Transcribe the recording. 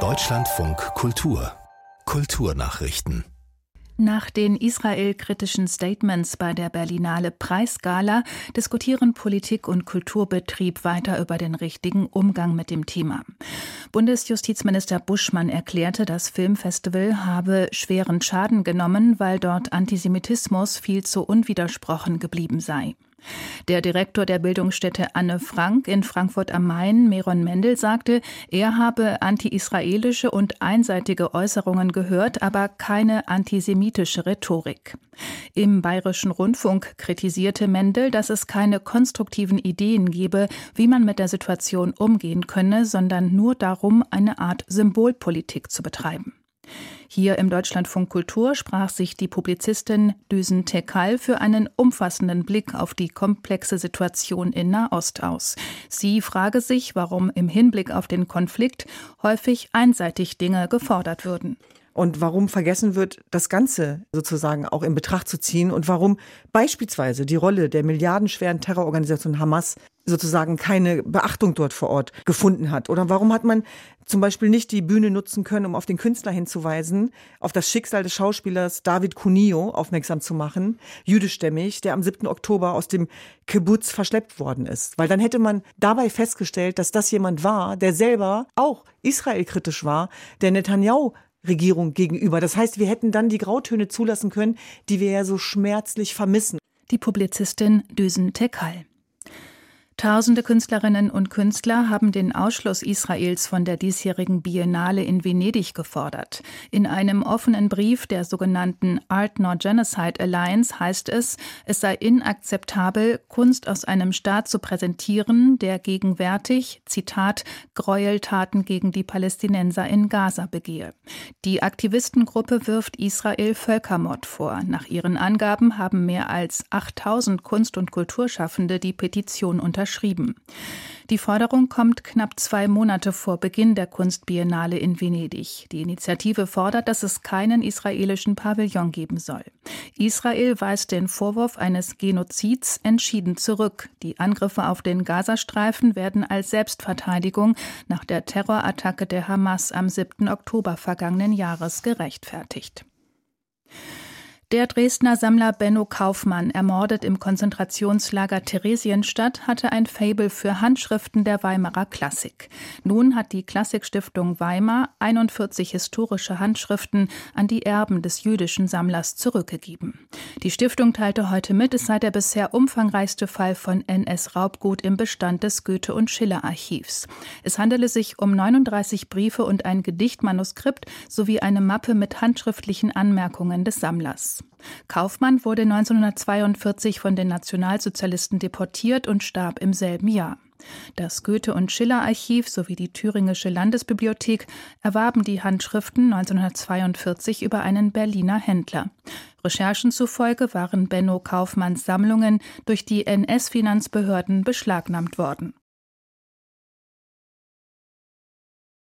Deutschlandfunk Kultur Kulturnachrichten nach den israel-kritischen Statements bei der Berlinale Preisgala diskutieren Politik und Kulturbetrieb weiter über den richtigen Umgang mit dem Thema. Bundesjustizminister Buschmann erklärte, das Filmfestival habe schweren Schaden genommen, weil dort Antisemitismus viel zu unwidersprochen geblieben sei. Der Direktor der Bildungsstätte Anne Frank in Frankfurt am Main, Meron Mendel, sagte, er habe anti-israelische und einseitige Äußerungen gehört, aber keine antisemitische Rhetorik. Im Bayerischen Rundfunk kritisierte Mendel, dass es keine konstruktiven Ideen gebe, wie man mit der Situation umgehen könne, sondern nur darum, eine Art Symbolpolitik zu betreiben. Hier im Deutschlandfunk Kultur sprach sich die Publizistin Düsen Tekal für einen umfassenden Blick auf die komplexe Situation in Nahost aus. Sie frage sich, warum im Hinblick auf den Konflikt häufig einseitig Dinge gefordert würden und warum vergessen wird, das Ganze sozusagen auch in Betracht zu ziehen und warum beispielsweise die Rolle der milliardenschweren Terrororganisation Hamas sozusagen keine Beachtung dort vor Ort gefunden hat? Oder warum hat man zum Beispiel nicht die Bühne nutzen können, um auf den Künstler hinzuweisen, auf das Schicksal des Schauspielers David Cunio aufmerksam zu machen, jüdischstämmig, der am 7. Oktober aus dem Kibbutz verschleppt worden ist. Weil dann hätte man dabei festgestellt, dass das jemand war, der selber auch israelkritisch war, der Netanyahu Regierung gegenüber. Das heißt, wir hätten dann die Grautöne zulassen können, die wir ja so schmerzlich vermissen. Die Publizistin Düsen Tekal. Tausende Künstlerinnen und Künstler haben den Ausschluss Israels von der diesjährigen Biennale in Venedig gefordert. In einem offenen Brief der sogenannten Art Not Genocide Alliance heißt es, es sei inakzeptabel, Kunst aus einem Staat zu präsentieren, der gegenwärtig, Zitat, Gräueltaten gegen die Palästinenser in Gaza begehe. Die Aktivistengruppe wirft Israel Völkermord vor. Nach ihren Angaben haben mehr als 8000 Kunst- und Kulturschaffende die Petition unterschrieben unterschrieben. Die Forderung kommt knapp zwei Monate vor Beginn der Kunstbiennale in Venedig. Die Initiative fordert, dass es keinen israelischen Pavillon geben soll. Israel weist den Vorwurf eines Genozids entschieden zurück. Die Angriffe auf den Gazastreifen werden als Selbstverteidigung nach der Terrorattacke der Hamas am 7. Oktober vergangenen Jahres gerechtfertigt. Der Dresdner Sammler Benno Kaufmann, ermordet im Konzentrationslager Theresienstadt, hatte ein Fabel für Handschriften der Weimarer Klassik. Nun hat die Klassikstiftung Weimar 41 historische Handschriften an die Erben des jüdischen Sammlers zurückgegeben. Die Stiftung teilte heute mit, es sei der bisher umfangreichste Fall von NS-Raubgut im Bestand des Goethe- und Schiller-Archivs. Es handele sich um 39 Briefe und ein Gedichtmanuskript sowie eine Mappe mit handschriftlichen Anmerkungen des Sammlers. Kaufmann wurde 1942 von den Nationalsozialisten deportiert und starb im selben Jahr. Das Goethe- und Schiller-Archiv sowie die Thüringische Landesbibliothek erwarben die Handschriften 1942 über einen Berliner Händler. Recherchen zufolge waren Benno Kaufmanns Sammlungen durch die NS-Finanzbehörden beschlagnahmt worden.